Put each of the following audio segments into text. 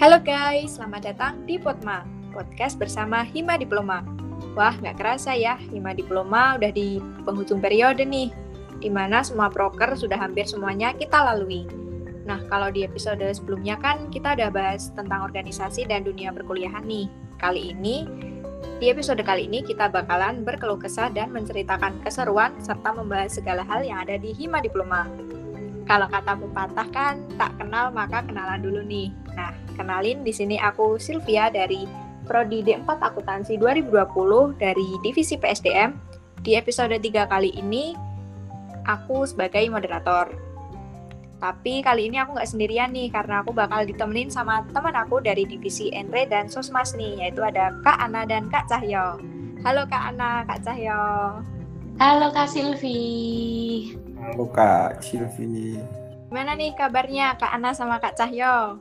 Halo guys, selamat datang di Potma, podcast bersama Hima Diploma. Wah, nggak kerasa ya, Hima Diploma udah di penghujung periode nih, di mana semua broker sudah hampir semuanya kita lalui. Nah, kalau di episode sebelumnya kan kita udah bahas tentang organisasi dan dunia perkuliahan nih. Kali ini, di episode kali ini kita bakalan berkeluh kesah dan menceritakan keseruan serta membahas segala hal yang ada di Hima Diploma. Kalau kata pepatah kan tak kenal maka kenalan dulu nih. Nah, kenalin di sini aku Sylvia dari Prodi D4 Akuntansi 2020 dari Divisi PSDM. Di episode 3 kali ini aku sebagai moderator. Tapi kali ini aku nggak sendirian nih karena aku bakal ditemenin sama teman aku dari divisi Enre dan Sosmas nih, yaitu ada Kak Ana dan Kak Cahyo. Halo Kak Ana, Kak Cahyo. Halo Kak Silvi. Halo Kak Silvi. Gimana nih kabarnya Kak Ana sama Kak Cahyo?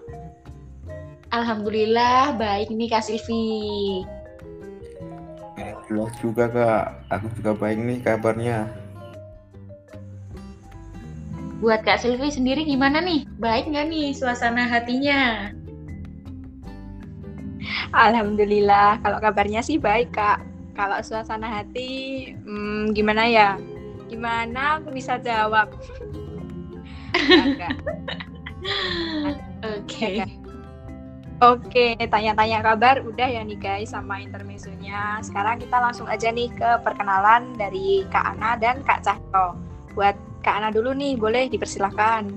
Alhamdulillah baik nih Kak Silvi. Alhamdulillah juga Kak. Aku juga baik nih kabarnya. Buat Kak Silvi sendiri gimana nih? Baik nggak nih suasana hatinya? Alhamdulillah, kalau kabarnya sih baik kak. Kalau suasana hati, hmm, gimana ya? Gimana aku bisa jawab? Oke. Oke, tanya-tanya kabar udah ya nih guys sama intermezzonya. Sekarang kita langsung aja nih ke perkenalan dari Kak Ana dan Kak Cahyo. Buat Kak Ana dulu nih, boleh dipersilahkan.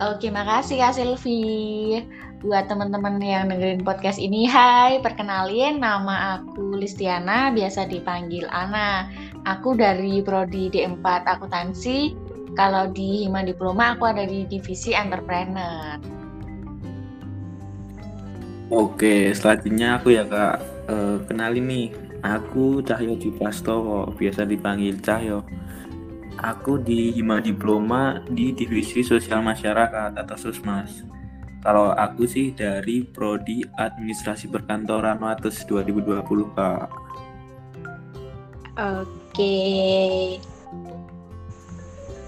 Oke, makasih Kak Silvi. Buat teman-teman yang dengerin podcast ini, hai, perkenalin nama aku Listiana, biasa dipanggil Ana. Aku dari Prodi D4 Akuntansi. Kalau di Hima Diploma, aku ada di Divisi Entrepreneur. Oke, selanjutnya aku ya Kak. E, kenalin nih, aku Cahyo Ciprastowo, biasa dipanggil Cahyo. Aku di Hima Diploma di Divisi Sosial Masyarakat atau Sosmas. Kalau aku sih dari Prodi Administrasi Perkantoran Wates 2020 Kak. Oke.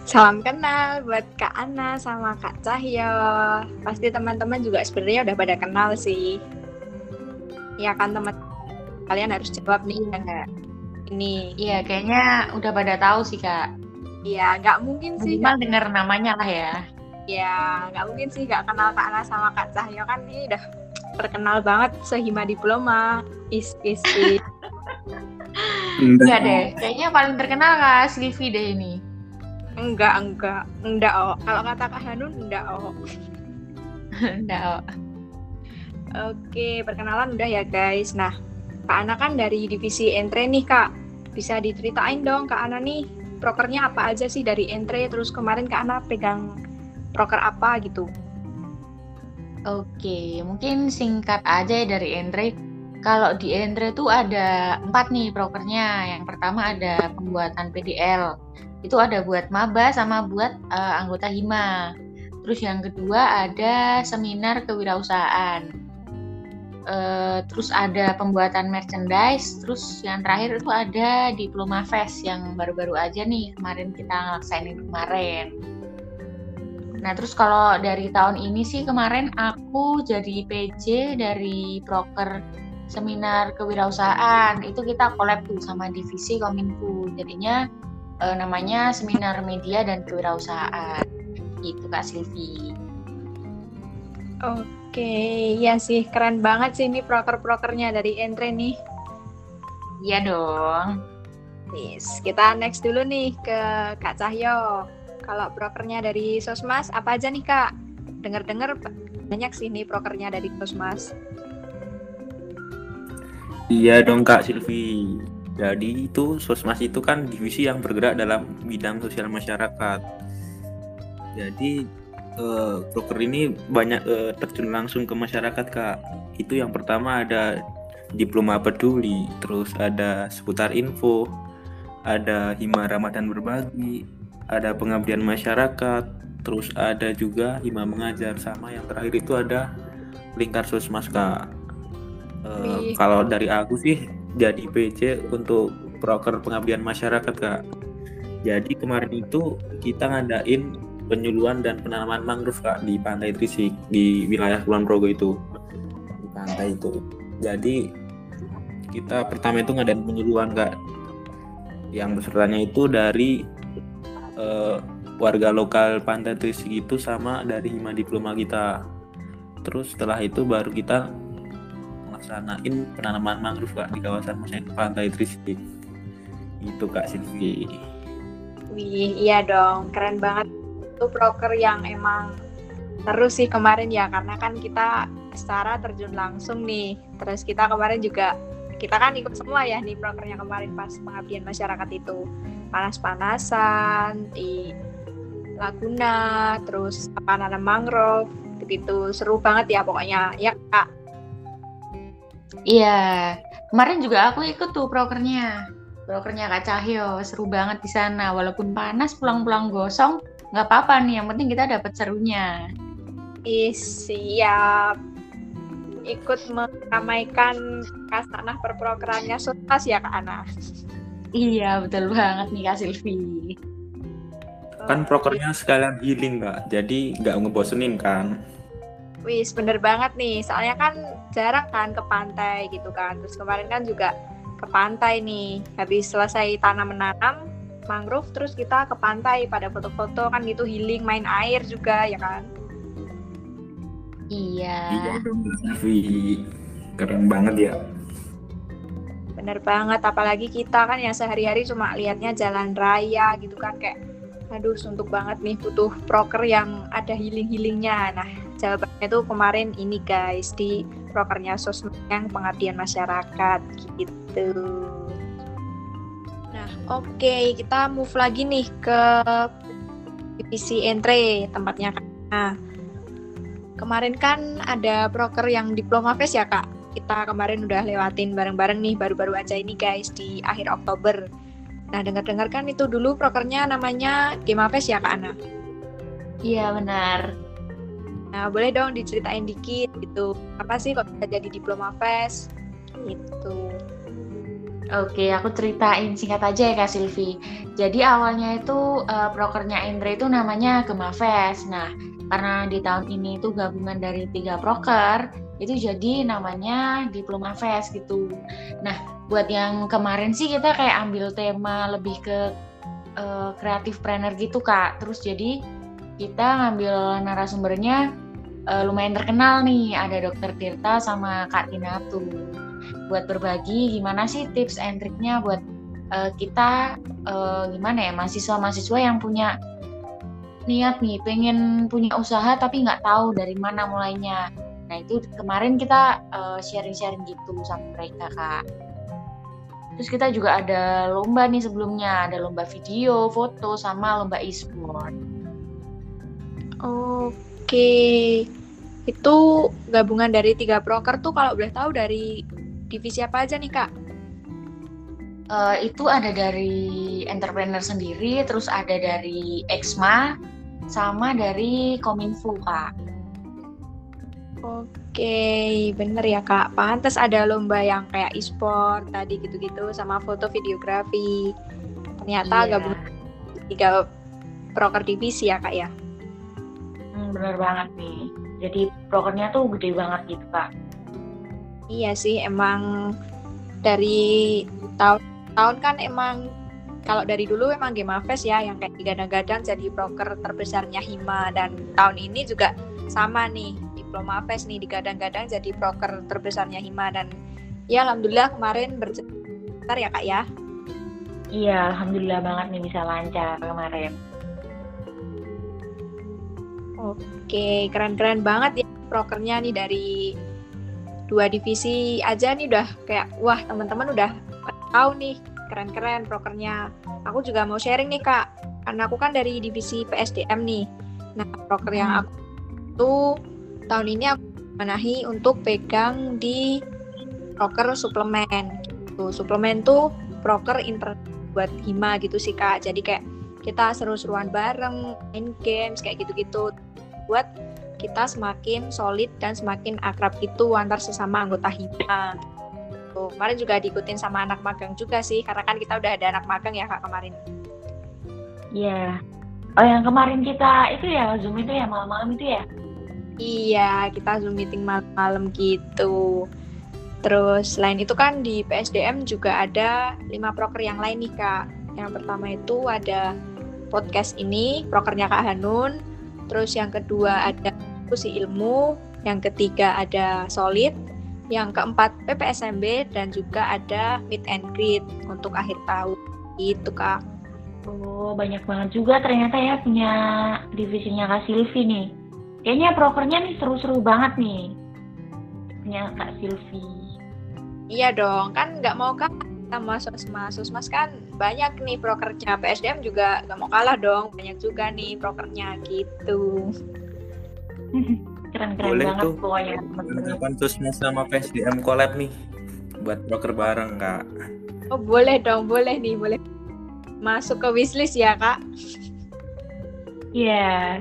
Salam kenal buat Kak Ana sama Kak Cahyo. Pasti teman-teman juga sebenarnya udah pada kenal sih. Ya kan teman kalian harus jawab nih ya nggak? Ini. Iya, kayaknya udah pada tahu sih kak. Iya, nggak mungkin sih. Minimal dengar namanya lah ya. Ya, nggak mungkin sih nggak kenal Kak Ana sama Kak Cahyo kan ini udah terkenal banget sehima diploma. Is is is. Enggak deh, kayaknya paling terkenal kak Silvi deh ini. Enggak, enggak, enggak oh. Kalau kata Kak Hanun, enggak oh. Enggak. oh. Oke, perkenalan udah ya guys. Nah, Kak Ana kan dari divisi Entre nih Kak. Bisa diceritain dong Kak Ana nih, prokernya apa aja sih dari Entre, terus kemarin Kak Ana pegang proker apa gitu. Oke, mungkin singkat aja ya dari Andre. Kalau di Andre tuh ada empat nih prokernya. Yang pertama ada pembuatan PDL. Itu ada buat maba sama buat eh, anggota hima. Terus yang kedua ada seminar kewirausahaan. Eh, terus ada pembuatan merchandise. Terus yang terakhir itu ada diploma fest yang baru-baru aja nih kemarin kita ngelaksainin kemarin. Nah, terus kalau dari tahun ini sih kemarin aku jadi PJ dari broker seminar kewirausahaan. Itu kita collab tuh sama divisi Kominfo. Jadinya eh, namanya seminar media dan kewirausahaan. Gitu Kak Silvi. Oke, ya sih keren banget sih ini proker-prokernya dari Entre nih. Iya dong. Yes, kita next dulu nih ke Kak Cahyo. Kalau prokernya dari Sosmas apa aja nih Kak? Dengar-dengar banyak sih nih prokernya dari Sosmas. Iya dong Kak Silvi. Jadi itu Sosmas itu kan divisi yang bergerak dalam bidang sosial masyarakat. Jadi eh, broker ini banyak eh, terjun langsung ke masyarakat Kak. Itu yang pertama ada diploma peduli, terus ada seputar info, ada hima Ramadan berbagi, ada pengabdian masyarakat, terus ada juga hima mengajar sama yang terakhir itu ada lingkar sosmas kak. Eh, Wih. kalau dari aku sih jadi PJ untuk proker pengabdian masyarakat kak. Jadi kemarin itu kita ngadain penyuluhan dan penanaman mangrove kak di pantai Trisik di wilayah Kulon Progo itu. Di pantai itu. Jadi kita pertama itu ngadain penyuluhan kak. Yang pesertanya itu dari uh, warga lokal pantai Trisik itu sama dari hima diploma kita. Terus setelah itu baru kita melaksanain penanaman mangrove kak di kawasan pantai Trisik itu kak Silvi Wih, iya dong, keren banget. Itu broker yang emang terus sih kemarin ya, karena kan kita secara terjun langsung nih. Terus kita kemarin juga, kita kan ikut semua ya nih brokernya kemarin pas pengabdian masyarakat itu. Panas-panasan, di Laguna, terus apa nanam mangrove, gitu seru banget ya pokoknya, ya kak. Iya, kemarin juga aku ikut tuh brokernya. Brokernya Kak Cahyo seru banget di sana. Walaupun panas pulang-pulang gosong nggak apa-apa nih. Yang penting kita dapat serunya. Ih, siap. Ikut meramaikan kasanah perprokerannya Suntas ya Kak Ana? Iya betul banget nih Kak Silvi. Kan prokernya sekalian healing nggak jadi nggak ngebosenin kan Wis bener banget nih. Soalnya kan jarang kan ke pantai gitu kan. Terus kemarin kan juga ke pantai nih. Habis selesai tanam menanam mangrove terus kita ke pantai pada foto-foto. Kan gitu healing main air juga ya kan? Iya. Iya dong keren banget ya. Bener banget. Apalagi kita kan yang sehari-hari cuma liatnya jalan raya gitu kan. Kayak aduh suntuk banget nih. Butuh proker yang ada healing-healingnya. Nah jawabannya tuh kemarin ini guys di prokernya sosmed yang pengabdian masyarakat gitu. Nah, oke, okay, kita move lagi nih ke divisi entry tempatnya Nah, kemarin kan ada proker yang diploma fest ya, Kak. Kita kemarin udah lewatin bareng-bareng nih baru-baru aja ini guys di akhir Oktober. Nah, dengar-dengar kan itu dulu prokernya namanya Fest ya, Kak Ana? Iya, benar Nah, boleh dong diceritain dikit gitu. Apa sih kok bisa jadi diploma fest? Gitu. Oke, aku ceritain singkat aja ya Kak Silvi. Jadi awalnya itu uh, prokernya Indra itu namanya Gemafest. Nah, karena di tahun ini itu gabungan dari tiga proker, itu jadi namanya Diploma Fest gitu. Nah, buat yang kemarin sih kita kayak ambil tema lebih ke uh, planner gitu Kak. Terus jadi kita ngambil narasumbernya uh, lumayan terkenal nih. Ada dokter Tirta sama Kak Tinatu buat berbagi gimana sih tips and triknya buat uh, kita uh, gimana ya mahasiswa-mahasiswa yang punya niat nih pengen punya usaha tapi nggak tahu dari mana mulainya. Nah itu kemarin kita sharing-sharing uh, gitu sama mereka kak. Terus kita juga ada lomba nih sebelumnya. Ada lomba video foto sama lomba e-sport Oke, itu gabungan dari tiga broker tuh kalau boleh tahu dari divisi apa aja nih kak? Uh, itu ada dari entrepreneur sendiri, terus ada dari Exma, sama dari Kominfo kak. Oke, bener ya kak. Pantes ada lomba yang kayak e-sport tadi gitu-gitu, sama foto videografi. Ternyata iya. gabungan tiga broker divisi ya kak ya? Bener banget nih. Jadi prokernya tuh gede banget gitu kak. Iya sih emang dari tahun tahun kan emang kalau dari dulu emang Game Fest ya yang kayak digadang-gadang jadi broker terbesarnya Hima dan tahun ini juga sama nih Diploma Fest nih digadang-gadang jadi broker terbesarnya Hima dan ya alhamdulillah kemarin berjalan ya kak ya. Iya alhamdulillah banget nih bisa lancar kemarin. Oke, keren-keren banget ya prokernya nih dari dua divisi aja nih udah kayak wah teman-teman udah tahu nih keren-keren prokernya. Aku juga mau sharing nih kak, karena aku kan dari divisi PSDM nih. Nah proker yang hmm. aku tuh tahun ini aku menahi untuk pegang di proker suplemen. Gitu. Suplemen tuh proker inter buat hima gitu sih kak. Jadi kayak kita seru-seruan bareng, main games kayak gitu-gitu buat kita semakin solid dan semakin akrab itu antar sesama anggota hima. Tuh, kemarin juga diikutin sama anak magang juga sih, karena kan kita udah ada anak magang ya kak kemarin. Iya. Yeah. Oh yang kemarin kita itu ya zoom itu ya malam-malam itu ya? Iya, kita zoom meeting malam-malam gitu. Terus selain itu kan di PSDM juga ada lima proker yang lain nih kak. Yang pertama itu ada podcast ini, prokernya Kak Hanun. Terus yang kedua ada diskusi ilmu. Yang ketiga ada solid. Yang keempat PPSMB dan juga ada meet and greet untuk akhir tahun. Itu kak. Oh, banyak banget juga ternyata ya punya divisinya Kak Silvi nih. Kayaknya prokernya nih seru-seru banget nih. Punya Kak Silvi. Iya dong, kan nggak mau kan sama Sosmas. Sosmas kan banyak nih prokernya. PSDM juga nggak mau kalah dong, banyak juga nih prokernya gitu. Keren-keren Boleh banget tuh. pokoknya. Kapan Sosmas sama PSDM collab nih buat broker bareng kak. Oh boleh dong, boleh nih, boleh masuk ke wishlist ya kak. Iya,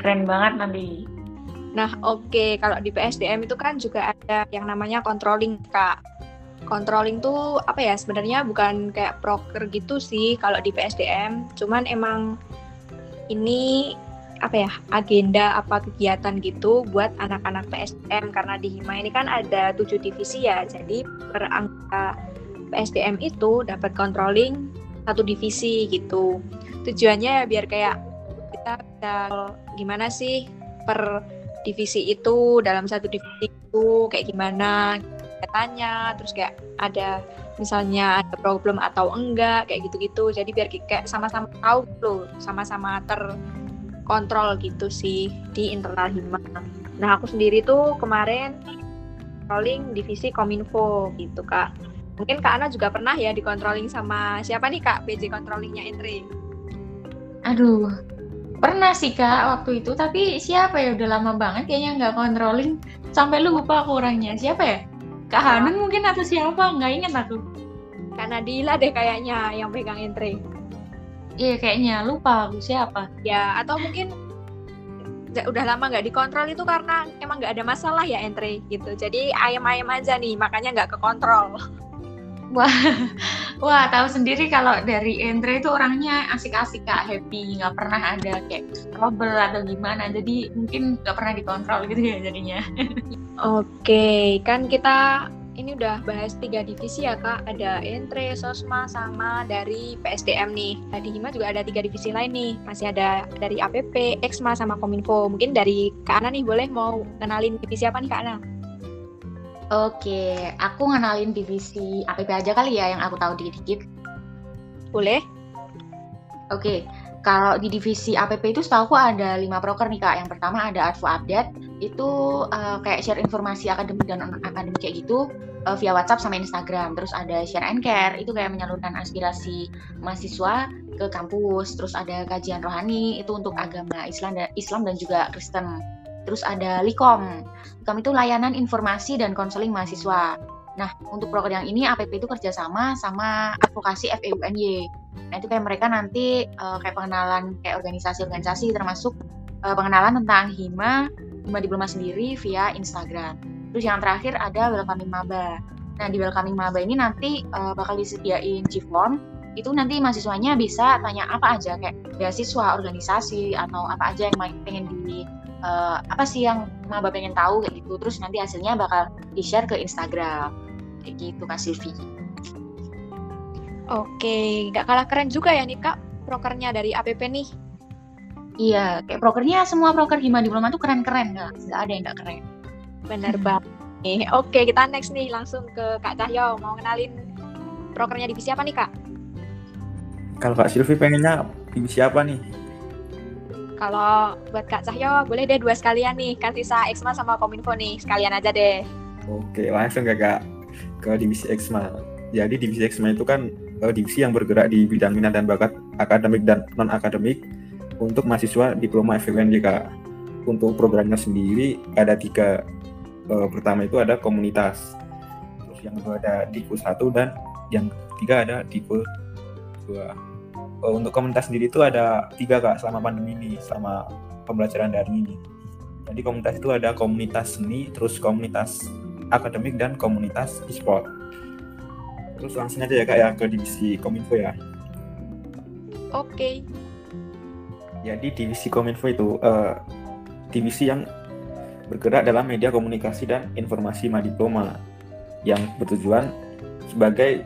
keren banget nanti. Nah oke, kalau di PSDM itu kan juga ada yang namanya controlling kak. Controlling tuh apa ya sebenarnya bukan kayak proker gitu sih kalau di PSDM, cuman emang ini apa ya agenda apa kegiatan gitu buat anak-anak PSDM karena di Hima ini kan ada tujuh divisi ya, jadi per anggota PSDM itu dapat controlling satu divisi gitu. Tujuannya ya biar kayak kita bisa gimana sih per divisi itu dalam satu divisi itu kayak gimana katanya terus kayak ada misalnya ada problem atau enggak kayak gitu-gitu. Jadi biar kayak sama-sama tahu loh sama-sama terkontrol gitu sih di internal hima. Nah aku sendiri tuh kemarin controlling divisi kominfo gitu kak. Mungkin kak Ana juga pernah ya di controlling sama siapa nih kak? PJ controllingnya Indri. Aduh, pernah sih kak waktu itu, tapi siapa ya? Udah lama banget kayaknya nggak controlling, sampai lupa aku orangnya. Siapa ya? Kak Hanun mungkin atau siapa? Nggak inget aku. karena Dila deh kayaknya yang pegang Indri Iya kayaknya lupa aku siapa. ya atau mungkin udah lama nggak dikontrol itu karena emang nggak ada masalah ya entry gitu jadi ayam-ayam aja nih makanya nggak kekontrol Wah tahu sendiri kalau dari Andre itu orangnya asik-asik kak, happy, nggak pernah ada kayak trouble atau gimana. Jadi mungkin nggak pernah dikontrol gitu ya jadinya. oke kan kita ini udah bahas tiga divisi ya kak. Ada entry sosma sama dari PSDM nih. Nah, di Hima juga ada tiga divisi lain nih. Masih ada dari APP, Exma sama Kominfo. Mungkin dari Kak Ana nih boleh mau kenalin divisi apa nih Kak Ana Oke, aku ngenalin divisi APP aja kali ya yang aku tahu dikit-dikit. boleh Oke, kalau di divisi APP itu setahu aku ada lima broker nih kak. Yang pertama ada Advo Update, itu uh, kayak share informasi akademik dan non akademik kayak gitu uh, via WhatsApp sama Instagram. Terus ada Share and Care, itu kayak menyalurkan aspirasi mahasiswa ke kampus. Terus ada kajian rohani, itu untuk agama Islam dan Islam dan juga Kristen. Terus ada Likom, Likom itu layanan informasi dan konseling mahasiswa. Nah, untuk proker yang ini APP itu kerjasama sama advokasi FEUNY. Nah itu kayak mereka nanti uh, kayak pengenalan kayak organisasi-organisasi termasuk uh, pengenalan tentang Hima, Hima Diploma sendiri via Instagram. Terus yang terakhir ada Welcoming Maba. Nah di Welcoming Maba ini nanti uh, bakal disediain G-form itu nanti mahasiswanya bisa tanya apa aja kayak beasiswa, organisasi atau apa aja yang pengen di uh, apa sih yang maba pengen tahu kayak gitu. Terus nanti hasilnya bakal di-share ke Instagram kayak gitu Kak Silvi. Oke, nggak kalah keren juga ya nih kak prokernya dari APP nih. Iya, kayak prokernya semua proker Hima Diploma tuh keren-keren nggak? Nggak ada yang nggak keren. Bener banget. Oke, kita next nih langsung ke Kak Cahyo. Mau kenalin prokernya divisi apa nih kak? Kalau Kak Silvi pengennya divisi apa nih? Kalau buat Kak Cahyo, boleh deh dua sekalian nih. Sisa Exma sama Kominfo nih. Sekalian aja deh. Oke, langsung ya Kak ke divisi Exma. Jadi divisi Exma itu kan eh, divisi yang bergerak di bidang minat dan bakat akademik dan non akademik untuk mahasiswa diploma FUNJ Kak. Untuk programnya sendiri ada tiga. Eh, pertama itu ada komunitas. Terus yang kedua ada Diku 1 dan yang ketiga ada Diku 2. Eh, untuk komunitas sendiri itu ada tiga Kak selama pandemi ini, sama pembelajaran daring ini. Jadi komunitas itu ada komunitas seni, terus komunitas akademik dan komunitas e-sport. Terus langsung aja ya kak ya ke divisi kominfo ya. Oke. Jadi divisi Kominfo itu uh, divisi yang bergerak dalam media komunikasi dan informasi Madiploma yang bertujuan sebagai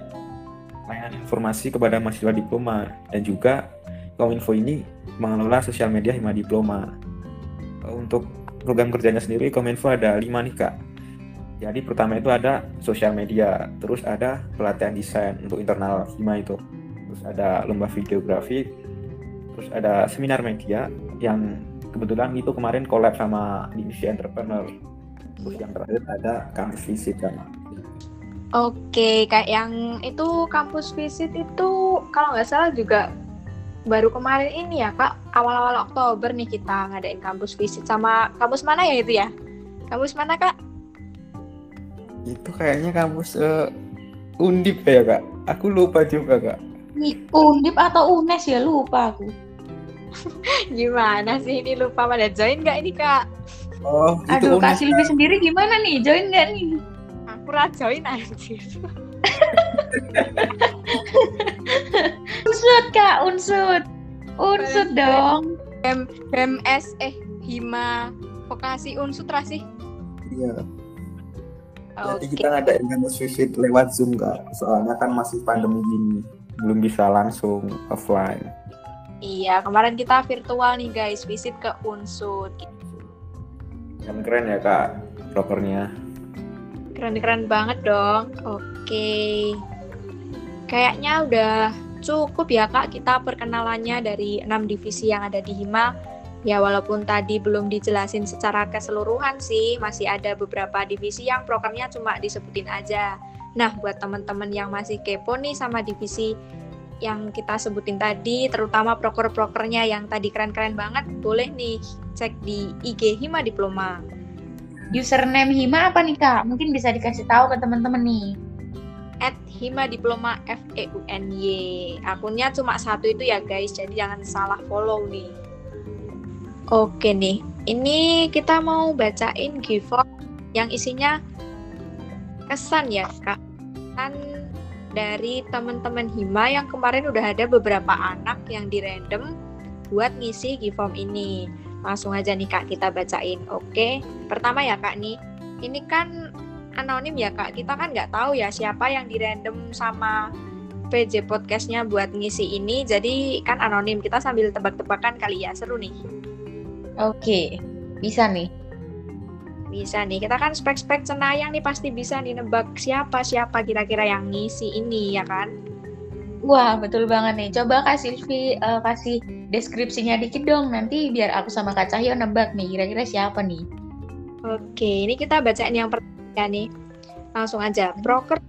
layanan informasi kepada mahasiswa diploma dan juga Kominfo ini mengelola sosial media Hima Diploma. Untuk program kerjanya sendiri Kominfo ada lima nih kak. Jadi pertama itu ada sosial media, terus ada pelatihan desain untuk internal Hima itu, terus ada lomba videografi, terus ada seminar media yang kebetulan itu kemarin collab sama divisi entrepreneur terus yang terakhir ada kampus visit kan Oke, kayak yang itu kampus visit itu kalau nggak salah juga baru kemarin ini ya kak, awal-awal Oktober nih kita ngadain kampus visit sama kampus mana ya itu ya? Kampus mana kak? Itu kayaknya kampus uh, Undip ya kak, aku lupa juga kak. Undip atau UNES ya lupa aku. gimana sih ini lupa pada join nggak ini kak? Oh, Aduh, Kak Silvi sendiri gimana nih? Join nggak nih? Aku ra join anjir. unsut Kak, unsut. Unsut dong. BM, BMS eh Hima vokasi unsut ra sih? Iya. Jadi okay. kita ngadain kampus visit lewat Zoom kak, soalnya kan masih pandemi gini, belum bisa langsung offline. Iya, kemarin kita virtual nih guys, visit ke Unsud. Yang keren ya kak, propernya. Keren-keren banget dong. Oke. Kayaknya udah cukup ya kak kita perkenalannya dari enam divisi yang ada di Hima. Ya walaupun tadi belum dijelasin secara keseluruhan sih, masih ada beberapa divisi yang prokernya cuma disebutin aja. Nah, buat teman-teman yang masih kepo nih sama divisi yang kita sebutin tadi, terutama proker-prokernya yang tadi keren-keren banget, boleh nih cek di IG Hima Diploma. Username Hima apa nih kak? Mungkin bisa dikasih tahu ke teman-teman nih. At Hima Diploma F E U N Y. Akunnya cuma satu itu ya guys, jadi jangan salah follow nih. Oke nih, ini kita mau bacain giveaway yang isinya kesan ya kak. Kan dari teman-teman Hima yang kemarin udah ada beberapa anak yang di random buat ngisi giveform ini. Langsung aja nih Kak kita bacain. Oke, pertama ya Kak nih, ini kan anonim ya Kak. Kita kan nggak tahu ya siapa yang di random sama PJ podcastnya buat ngisi ini. Jadi kan anonim. Kita sambil tebak-tebakan kali ya. Seru nih. Oke, bisa nih. Bisa nih, kita kan spek-spek cenayang nih pasti bisa nih nebak siapa-siapa kira-kira yang ngisi ini ya kan? Wah, betul banget nih. Coba Kak Silvi uh, kasih deskripsinya dikit dong. Nanti biar aku sama Kak Cahyo nebak nih, kira-kira siapa nih? Oke, ini kita bacain yang pertama nih. Langsung aja. Broker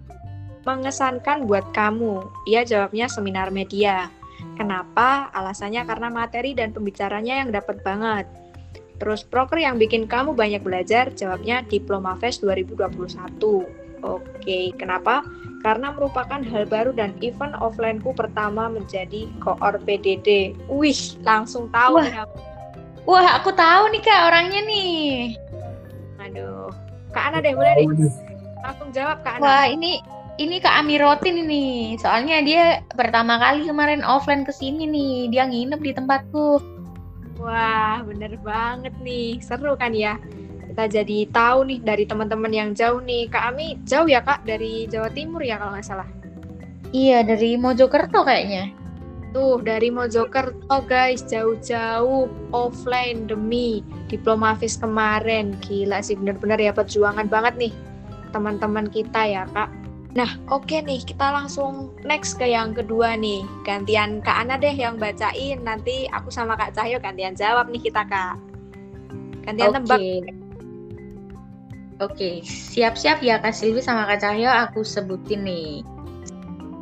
mengesankan buat kamu. Ia jawabnya seminar media. Kenapa? Alasannya karena materi dan pembicaranya yang dapat banget. Terus proker yang bikin kamu banyak belajar, jawabnya Diploma Fest 2021. Oke, kenapa? Karena merupakan hal baru dan event offline-ku pertama menjadi koor PDD. Wih, langsung tahu Wah. Ya. Wah, aku tahu nih Kak orangnya nih. Aduh. Kak Ana deh, boleh deh. Langsung jawab Kak Ana. Wah, ini ini Kak Amirotin ini. Soalnya dia pertama kali kemarin offline ke sini nih. Dia nginep di tempatku. Wah, bener banget nih. Seru kan ya? Kita jadi tahu nih dari teman-teman yang jauh nih. Kak Ami jauh ya Kak dari Jawa Timur ya kalau nggak salah? Iya, dari Mojokerto kayaknya. Tuh, dari Mojokerto guys, jauh-jauh offline demi Diploma Fis kemarin. Gila sih, bener-bener ya perjuangan banget nih teman-teman kita ya Kak. Nah, oke okay nih, kita langsung next ke yang kedua nih. Gantian Kak Ana deh yang bacain, nanti aku sama Kak Cahyo gantian jawab nih kita, Kak. Gantian okay. tebak. Oke, siap-siap ya Kak Silvi sama Kak Cahyo aku sebutin nih.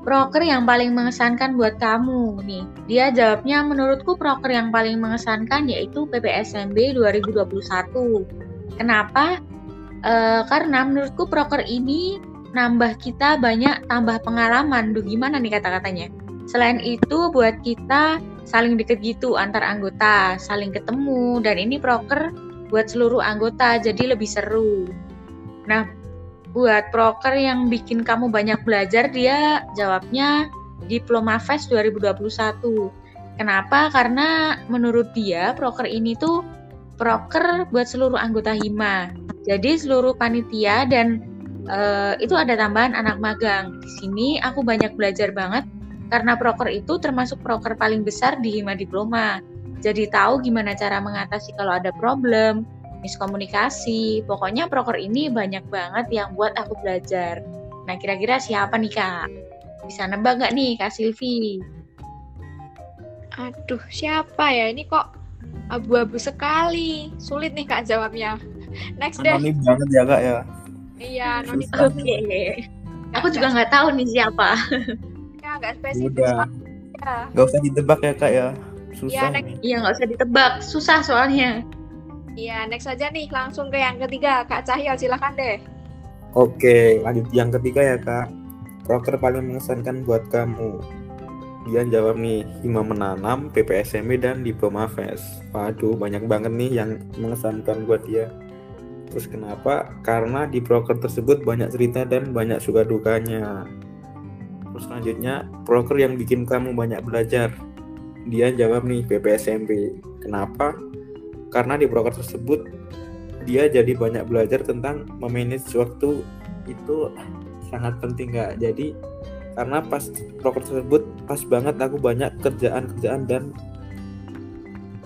Proker yang paling mengesankan buat kamu nih. Dia jawabnya menurutku proker yang paling mengesankan yaitu PPSMB 2021. Kenapa? E, karena menurutku proker ini nambah kita banyak tambah pengalaman. Duh gimana nih kata-katanya? Selain itu buat kita saling deket gitu antar anggota, saling ketemu dan ini proker buat seluruh anggota jadi lebih seru. Nah, buat proker yang bikin kamu banyak belajar dia jawabnya Diploma Fest 2021. Kenapa? Karena menurut dia proker ini tuh proker buat seluruh anggota Hima. Jadi seluruh panitia dan uh, itu ada tambahan anak magang. Di sini aku banyak belajar banget karena proker itu termasuk proker paling besar di Hima Diploma. Jadi tahu gimana cara mengatasi kalau ada problem, miskomunikasi. Pokoknya proker ini banyak banget yang buat aku belajar. Nah, kira-kira siapa nih, Kak? Bisa nebak nggak nih, Kak Silvi? Aduh, siapa ya? Ini kok abu-abu sekali. Sulit nih, Kak, jawabnya. Next deh. Anonim banget ya, Kak, ya? Iya, anonim. Oke. Okay. Aku juga nggak tahu nih siapa. Ya, nggak spesifik. Udah. Nggak usah ditebak ya, Kak, ya? Susah. Iya, Iya, nggak usah ditebak. Susah soalnya. Iya, next aja nih, langsung ke yang ketiga. Kak Cahyo, silahkan deh. Oke, lanjut yang ketiga ya kak. Proker paling mengesankan buat kamu. Dia jawab nih, Hima menanam, PPSMB, dan Diploma FES. Waduh, banyak banget nih yang mengesankan buat dia. Terus kenapa? Karena di proker tersebut banyak cerita dan banyak suka dukanya. Terus selanjutnya, proker yang bikin kamu banyak belajar. Dia jawab nih, PPSMB. Kenapa? Karena di broker tersebut dia jadi banyak belajar tentang memanage waktu itu sangat penting nggak jadi karena pas broker tersebut pas banget aku banyak kerjaan-kerjaan dan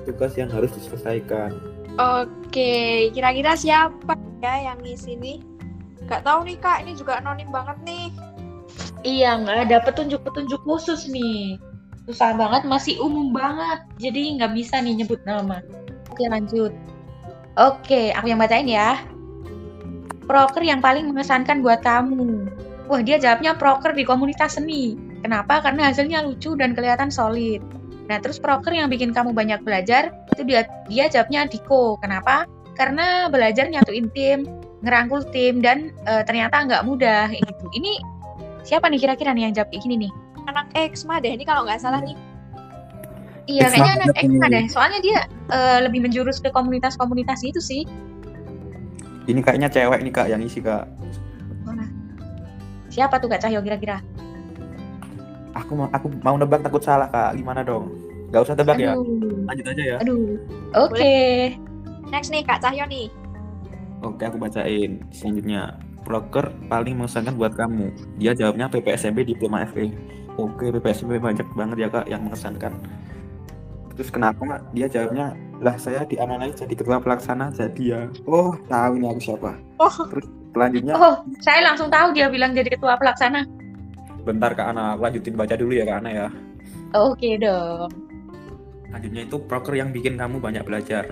tugas yang harus diselesaikan Oke, kira-kira siapa ya yang ngisi nih? Gak tahu nih kak, ini juga anonim banget nih. Iya, nggak ada petunjuk-petunjuk khusus nih. Susah banget, masih umum banget. Jadi nggak bisa nih nyebut nama. Oke lanjut. Oke, aku yang bacain ya. Proker yang paling mengesankan buat kamu. Wah dia jawabnya proker di komunitas seni. Kenapa? Karena hasilnya lucu dan kelihatan solid. Nah terus proker yang bikin kamu banyak belajar itu dia dia jawabnya Diko. Kenapa? Karena belajar nyatuin tim, ngerangkul tim dan e, ternyata nggak mudah gitu. Ini siapa nih kira-kira nih yang jawab kayak gini nih? Anak Exma deh, ini kalau nggak salah nih. Iya, kayaknya anak Ekma deh. Soalnya dia uh, lebih menjurus ke komunitas-komunitas itu sih. Ini kayaknya cewek nih kak yang isi kak. Mana? Siapa tuh kak Cahyo kira-kira? Aku mau aku mau nebak takut salah kak. Gimana dong? Gak usah tebak ya. Lanjut aja ya. Aduh. Oke. Okay. Next nih kak Cahyo nih. Oke aku bacain. Selanjutnya broker paling mengesankan buat kamu. Dia jawabnya PPSMB Diploma FE. Oke, PPSMB banyak banget ya kak yang mengesankan terus kenapa nggak? Dia jawabnya lah saya diamanai jadi ketua pelaksana jadi ya. Oh tahu ini aku siapa. Oh. Terus selanjutnya? Oh saya langsung tahu dia bilang jadi ketua pelaksana. Bentar kak Ana lanjutin baca dulu ya kak Ana ya. Oke okay, dong. Selanjutnya itu proker yang bikin kamu banyak belajar.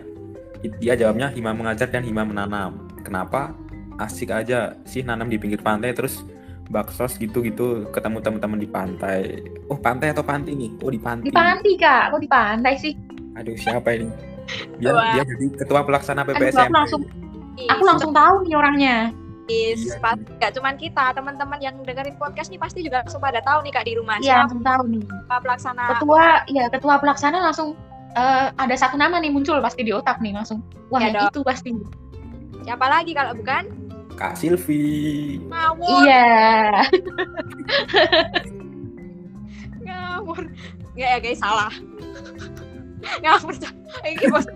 Dia jawabnya hima mengajar dan hima menanam. Kenapa? Asik aja sih nanam di pinggir pantai terus baksos gitu-gitu ketemu teman-teman di pantai. Oh, pantai atau panti nih? Oh, di pantai. Di pantai, Kak. Kok di pantai sih? Aduh, siapa ini? Dia, dia jadi ketua pelaksana PPSM. Aku langsung aku langsung tahu nih orangnya. Is, iya. pasti gak cuman kita, teman-teman yang dengerin podcast nih pasti juga langsung pada tahu nih Kak di rumah. Iya, langsung tahu nih. Ketua pelaksana. Ketua, ya ketua pelaksana langsung uh, ada satu nama nih muncul pasti di otak nih langsung. Wah, ya itu pasti. Siapa lagi kalau bukan? Kak Silvi. Ngawur. Iya. Ngawur. Enggak ya guys, salah. Ngawur. Ini bos.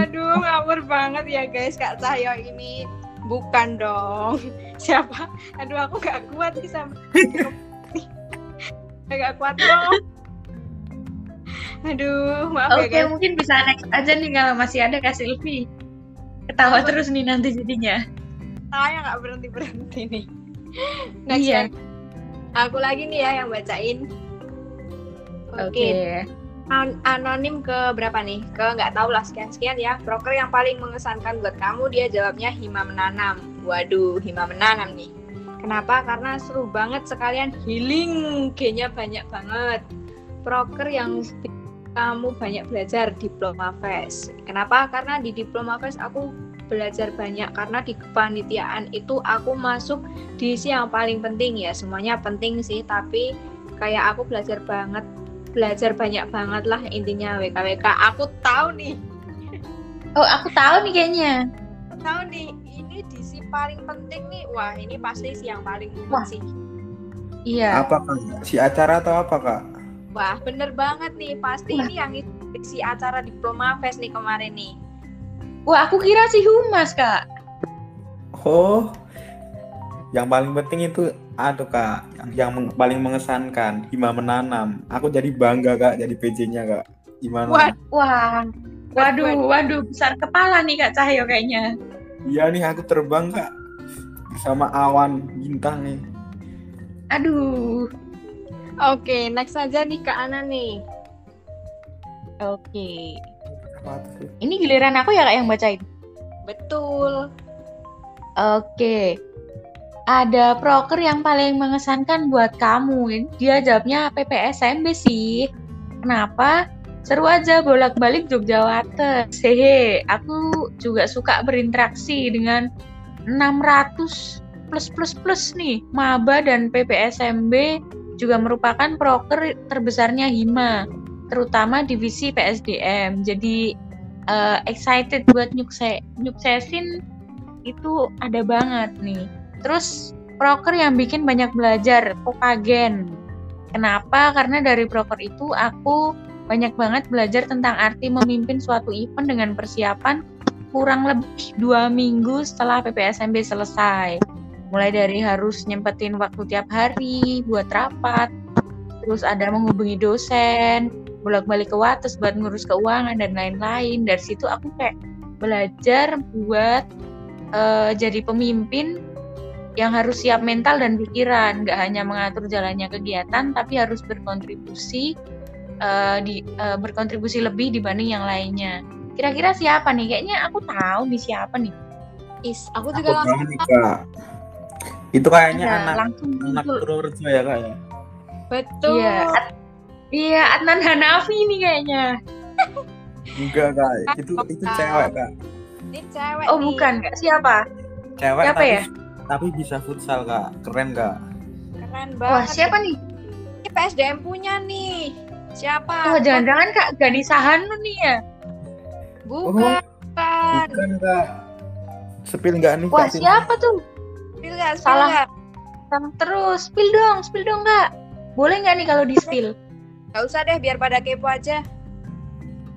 Aduh, ngawur banget ya guys Kak Cahyo ini. Bukan dong. Siapa? Aduh, aku gak kuat sih sama. gak kuat dong. Aduh, maaf okay, ya guys. mungkin bisa next aja nih kalau masih ada Kak Silvi. Ketawa terus nih nanti jadinya. Tawanya nggak berhenti-berhenti nih. Next iya. Aku lagi nih ya yang bacain. Oke. Okay. okay. Anonim ke berapa nih? Ke nggak tahu lah sekian-sekian ya. Broker yang paling mengesankan buat kamu dia jawabnya Hima Menanam. Waduh, Hima Menanam nih. Kenapa? Karena seru banget sekalian healing, kayaknya banyak banget. Broker yang kamu banyak belajar diploma fest. Kenapa? Karena di diploma fest aku belajar banyak karena di kepanitiaan itu aku masuk di isi yang paling penting ya semuanya penting sih tapi kayak aku belajar banget belajar banyak banget lah intinya WKWK aku tahu nih oh aku tahu nih kayaknya tahu nih ini di si paling penting nih wah ini pasti sih yang paling umum sih Iya. Apa kak? Si acara atau apa kak? Wah, bener banget nih. Pasti Wah. ini yang isi acara Diploma Fest nih kemarin nih. Wah, aku kira si Humas, Kak. Oh, yang paling penting itu aduh kak, yang, yang meng- paling mengesankan Hima menanam. Aku jadi bangga kak, jadi PJ-nya kak. Gimana? Wah. Wah. Waduh, waduh, besar kepala nih Kak Cahyo kayaknya. Iya nih aku terbang kak bersama awan bintang nih. Aduh. Oke, next aja nih Kak Ana nih. Oke. Tuh? Ini giliran aku ya Kak yang bacain. Betul. Oke. Ada proker yang paling mengesankan buat kamu. Dia jawabnya PPSMB sih. Kenapa? Seru aja bolak-balik Jogja Water. Hehe, aku juga suka berinteraksi dengan 600 plus plus plus nih. Maba dan PPSMB juga merupakan proker terbesarnya Hima, terutama divisi PSDM. Jadi eh, excited buat nyukse nyuksesin itu ada banget nih. Terus proker yang bikin banyak belajar, Pokagen. Kenapa? Karena dari proker itu aku banyak banget belajar tentang arti memimpin suatu event dengan persiapan kurang lebih dua minggu setelah PPSMB selesai. Mulai dari harus nyempetin waktu tiap hari buat rapat, terus ada menghubungi dosen, bolak-balik ke Wates buat ngurus keuangan dan lain-lain. Dari situ aku kayak belajar buat eh, jadi pemimpin yang harus siap mental dan pikiran, nggak hanya mengatur jalannya kegiatan, tapi harus berkontribusi eh, di eh, berkontribusi lebih dibanding yang lainnya. Kira-kira siapa nih? Kayaknya aku tahu nih siapa nih. Is, aku Aku juga langsung tahu nih kak. Itu kayaknya Iya, anak langsung anak. Purworejo ya kak ya. betul. Iya, Ad- iya Adnan Hanafi nih kayaknya. Enggak kak, itu itu cewek kak. Ini cewek Oh nih. bukan, nggak siapa? Cewek Siapa tapi ya? tapi bisa futsal kak, keren kak. Keren Wah banget. siapa nih? Ini PSDM punya nih. Siapa? Oh jangan-jangan Kak Ganisa Hanu nih ya? Bukan. Oh. Bukan. Bukan kak. Sepil nggak nih Wah kak? siapa tuh? Spill nggak? Spill Salah. Sama terus, spill dong, spill dong Kak. Boleh nggak nih kalau di spill? Nggak usah deh, biar pada kepo aja.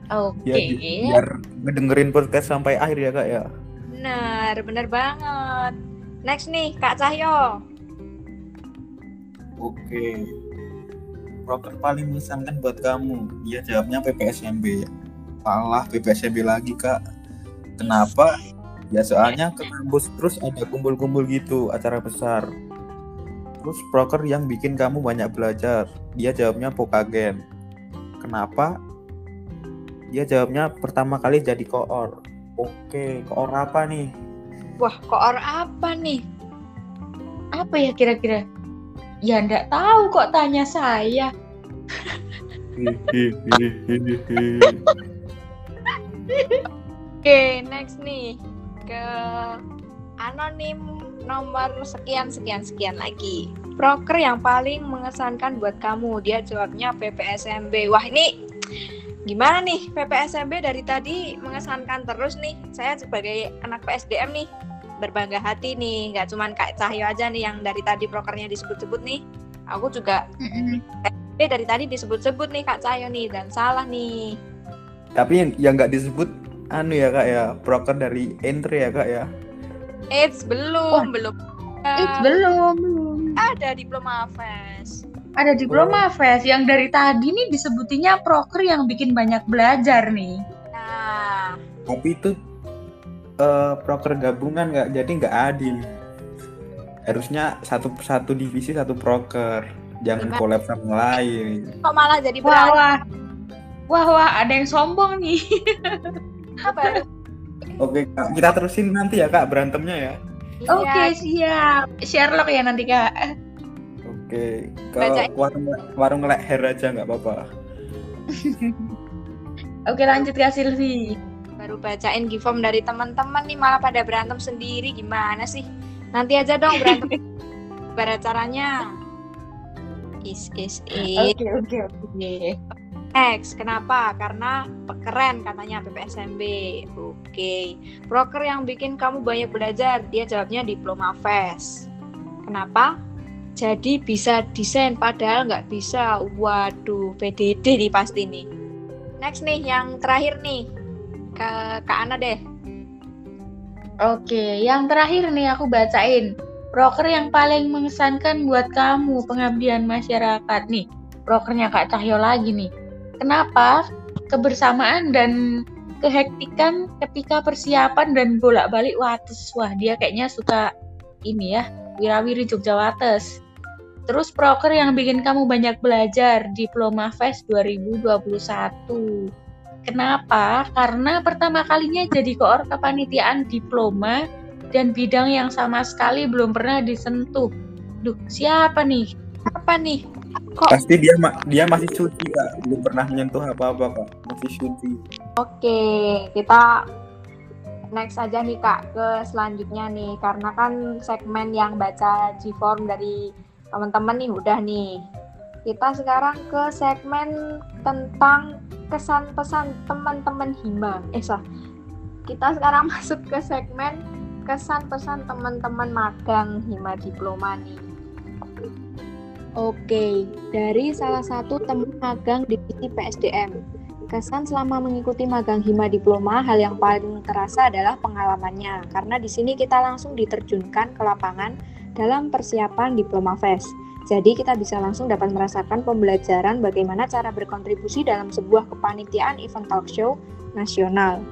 Oke. Ya, bi- biar ngedengerin podcast sampai akhir ya kak ya. Bener, bener banget. Next nih, Kak Cahyo. Oke. Proker paling mengesankan buat kamu. Dia jawabnya PPSMB. Salah PPSMB lagi kak. Kenapa? Ya soalnya ke kampus terus ada kumpul-kumpul gitu acara besar. Terus proker yang bikin kamu banyak belajar. Dia jawabnya Pokagen. Kenapa? Dia jawabnya pertama kali jadi koor. Oke, koor apa nih? Wah, koor apa nih? Apa ya kira-kira? Ya nggak tahu kok tanya saya. Oke, next nih. Ke anonim nomor sekian sekian sekian lagi. Proker yang paling mengesankan buat kamu. Dia jawabnya PPSMB. Wah, ini gimana nih? PPSMB dari tadi mengesankan terus nih. Saya sebagai anak PSDM nih berbangga hati nih. Nggak cuman Kak Cahyo aja nih yang dari tadi prokernya disebut-sebut nih. Aku juga eh, dari tadi disebut-sebut nih Kak Cahyo nih dan salah nih. Tapi yang yang nggak disebut anu ya kak ya, proker dari entry ya kak ya. Eits, belum, belum. Eh, belum, belum. ada diploma fest. Ada diploma fest yang dari tadi nih disebutinya proker yang bikin banyak belajar nih. Nah, Tapi itu eh proker gabungan nggak, jadi nggak adil. Harusnya satu satu divisi satu proker, jangan collab sama yang lain. kok malah jadi wah. Wah, wah, ada yang sombong nih. Baru. Oke kak, kita terusin nanti ya kak berantemnya ya. Oke, Iya, siap. Sherlock ya nanti, Kak. Oke, ke Bacain. warung warung leher aja nggak apa-apa. Oke, lanjut Kak Silvi. baru bacain giveform dari teman-teman nih malah pada berantem sendiri gimana sih? Nanti aja dong berantem. Gimana caranya? Is is is. Oke, oke, oke. X. Kenapa? Karena keren katanya PPSMB. Oke. Broker yang bikin kamu banyak belajar, dia jawabnya Diploma Fest. Kenapa? jadi bisa desain padahal nggak bisa. Waduh, PDD nih pasti nih. Next nih, yang terakhir nih ke Kak Ana deh. Oke, yang terakhir nih aku bacain. Broker yang paling mengesankan buat kamu pengabdian masyarakat nih. Brokernya Kak Cahyo lagi nih. Kenapa? Kebersamaan dan kehektikan ketika persiapan dan bolak-balik wates. Wah, dia kayaknya suka ini ya, wirawiri Jogja Wates. Terus proker yang bikin kamu banyak belajar, Diploma Fest 2021. Kenapa? Karena pertama kalinya jadi koor kepanitiaan diploma dan bidang yang sama sekali belum pernah disentuh. Duh, siapa nih? Apa nih? Kok? Pasti dia ma dia masih suci kak, belum pernah menyentuh apa-apa kak, masih suci. Oke, kita next aja nih kak ke selanjutnya nih, karena kan segmen yang baca G-form dari teman-teman nih udah nih. Kita sekarang ke segmen tentang kesan pesan teman-teman Hima. Eh sah. Kita sekarang masuk ke segmen kesan pesan teman-teman magang Hima Diploma nih. Oke, dari salah satu teman magang divisi PSDM. Kesan selama mengikuti magang Hima Diploma, hal yang paling terasa adalah pengalamannya, karena di sini kita langsung diterjunkan ke lapangan dalam persiapan Diploma Fest. Jadi kita bisa langsung dapat merasakan pembelajaran bagaimana cara berkontribusi dalam sebuah kepanitiaan event talk show nasional.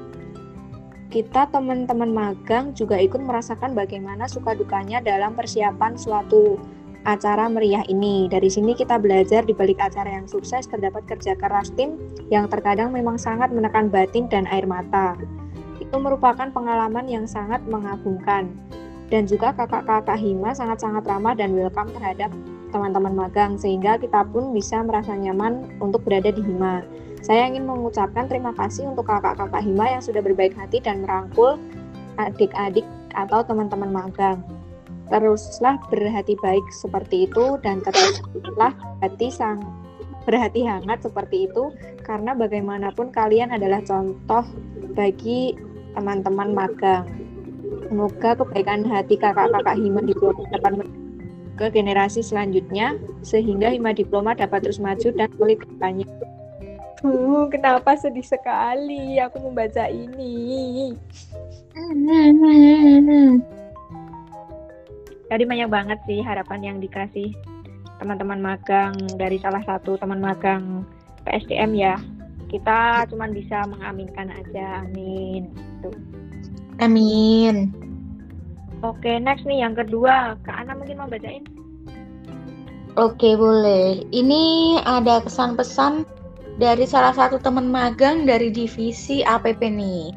Kita teman-teman magang juga ikut merasakan bagaimana suka dukanya dalam persiapan suatu acara meriah ini. Dari sini kita belajar di balik acara yang sukses terdapat kerja keras tim yang terkadang memang sangat menekan batin dan air mata. Itu merupakan pengalaman yang sangat mengagumkan. Dan juga kakak-kakak Hima sangat-sangat ramah dan welcome terhadap teman-teman magang sehingga kita pun bisa merasa nyaman untuk berada di Hima. Saya ingin mengucapkan terima kasih untuk kakak-kakak Hima yang sudah berbaik hati dan merangkul adik-adik atau teman-teman magang. Teruslah berhati baik seperti itu dan teruslah hati sang berhati hangat seperti itu karena bagaimanapun kalian adalah contoh bagi teman-teman magang. Semoga kebaikan hati kakak-kakak Hima di dapat ke generasi selanjutnya sehingga Hima Diploma dapat terus maju dan kulit depannya. Uh, kenapa sedih sekali aku membaca ini. Tadi banyak banget sih harapan yang dikasih teman-teman magang dari salah satu teman magang PSDM ya. Kita cuma bisa mengaminkan aja, amin. Tuh. Amin. Oke, next nih yang kedua. Kak Ana mungkin mau bacain? Oke, boleh. Ini ada kesan pesan dari salah satu teman magang dari divisi APP nih.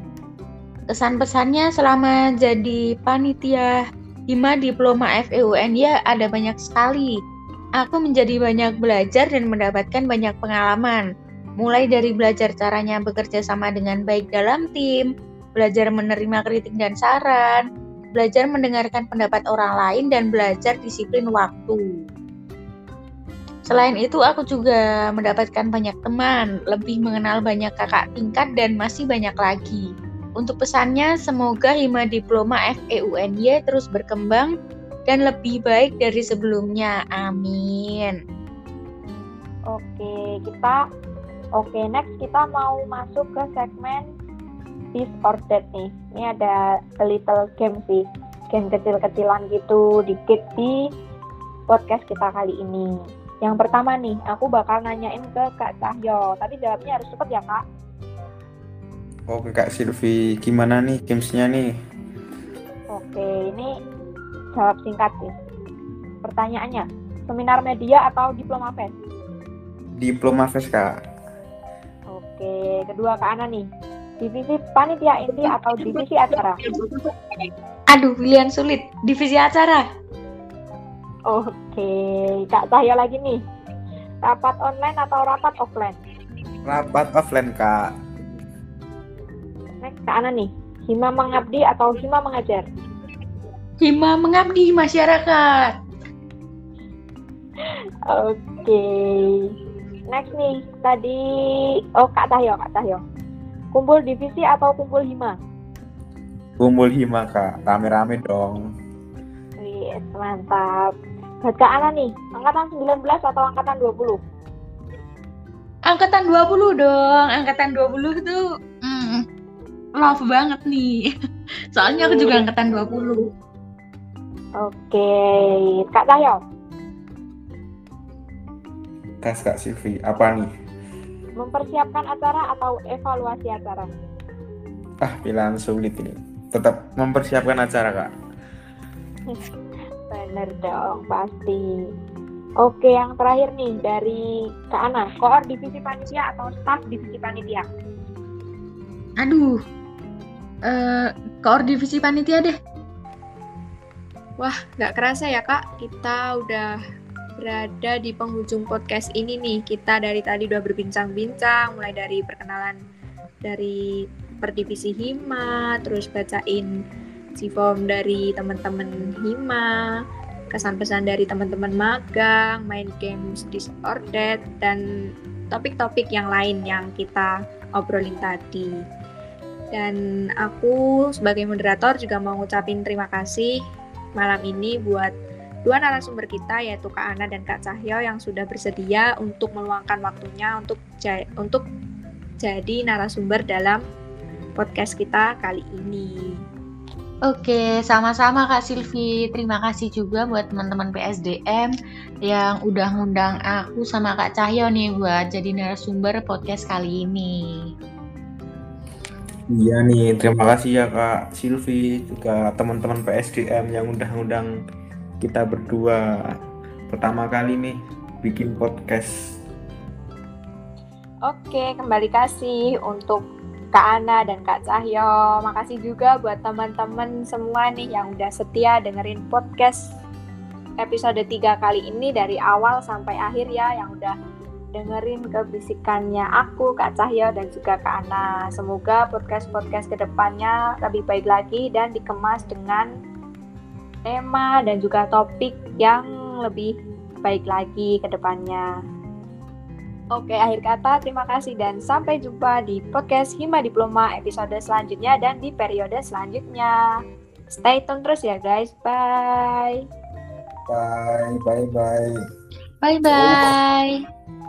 Kesan pesannya selama jadi panitia Hima Diploma FEUN ya ada banyak sekali. Aku menjadi banyak belajar dan mendapatkan banyak pengalaman. Mulai dari belajar caranya bekerja sama dengan baik dalam tim, belajar menerima kritik dan saran, belajar mendengarkan pendapat orang lain dan belajar disiplin waktu. Selain itu, aku juga mendapatkan banyak teman, lebih mengenal banyak kakak tingkat, dan masih banyak lagi. Untuk pesannya, semoga Hima Diploma FEUNY terus berkembang dan lebih baik dari sebelumnya. Amin. Oke, kita Oke, next kita mau masuk ke segmen this or that nih. Ini ada a little game sih, game kecil-kecilan gitu dikit di podcast kita kali ini. Yang pertama nih, aku bakal nanyain ke Kak Cahyo, tapi jawabnya harus cepet ya Kak. Oke Kak Silvi, gimana nih gamesnya nih? Oke, ini jawab singkat sih. Pertanyaannya, seminar media atau diploma fest? Diploma fest Kak. Oke, kedua Kak Ana nih, divisi panitia inti atau divisi acara? Aduh, pilihan sulit. Divisi acara. Oke, Kak Cahya lagi nih. Rapat online atau rapat offline? Rapat offline, Kak. Next, Kak Ana nih. Hima mengabdi atau Hima mengajar? Hima mengabdi masyarakat. Oke. Next nih, tadi oh Kak Cahyo, Kak Cahyo. Kumpul divisi atau kumpul hima? Kumpul hima kak, rame-rame dong. Yes, mantap. Buat Kak Ana nih, angkatan 19 atau angkatan 20? Angkatan 20 dong. Angkatan 20 itu love banget nih. Soalnya aku juga angkatan 20. Oke, Kak Cahyo, Tes Kak Silvi, apa nih? mempersiapkan acara atau evaluasi acara? Ah, pilihan sulit ini. Tetap mempersiapkan acara, Kak. Bener dong, pasti. Oke, yang terakhir nih dari Kak Ana, koor divisi panitia atau staf divisi panitia? Aduh. Eh, koor divisi panitia deh. Wah, nggak kerasa ya kak, kita udah berada di penghujung podcast ini nih. Kita dari tadi udah berbincang-bincang, mulai dari perkenalan dari per divisi Hima, terus bacain si form dari teman-teman Hima, kesan-pesan dari teman-teman magang, main games disordered, dan topik-topik yang lain yang kita obrolin tadi. Dan aku sebagai moderator juga mau ngucapin terima kasih malam ini buat dua narasumber kita yaitu Kak Ana dan Kak Cahyo yang sudah bersedia untuk meluangkan waktunya untuk ja- untuk jadi narasumber dalam podcast kita kali ini. Oke, sama-sama Kak Silvi. Terima kasih juga buat teman-teman PSDM yang udah ngundang aku sama Kak Cahyo nih buat jadi narasumber podcast kali ini. Iya nih, terima kasih ya Kak Silvi, juga teman-teman PSDM yang undang-undang kita berdua pertama kali nih bikin podcast. Oke, kembali kasih untuk Kak Ana dan Kak Cahyo. Makasih juga buat teman-teman semua nih yang udah setia dengerin podcast episode 3 kali ini dari awal sampai akhir ya yang udah dengerin kebisikannya aku, Kak Cahyo, dan juga Kak Ana. Semoga podcast-podcast ke depannya lebih baik lagi dan dikemas dengan tema dan juga topik yang lebih baik lagi ke depannya. Oke, akhir kata terima kasih dan sampai jumpa di podcast Hima Diploma episode selanjutnya dan di periode selanjutnya. Stay tune terus ya guys. Bye. Bye, bye, bye. Bye-bye.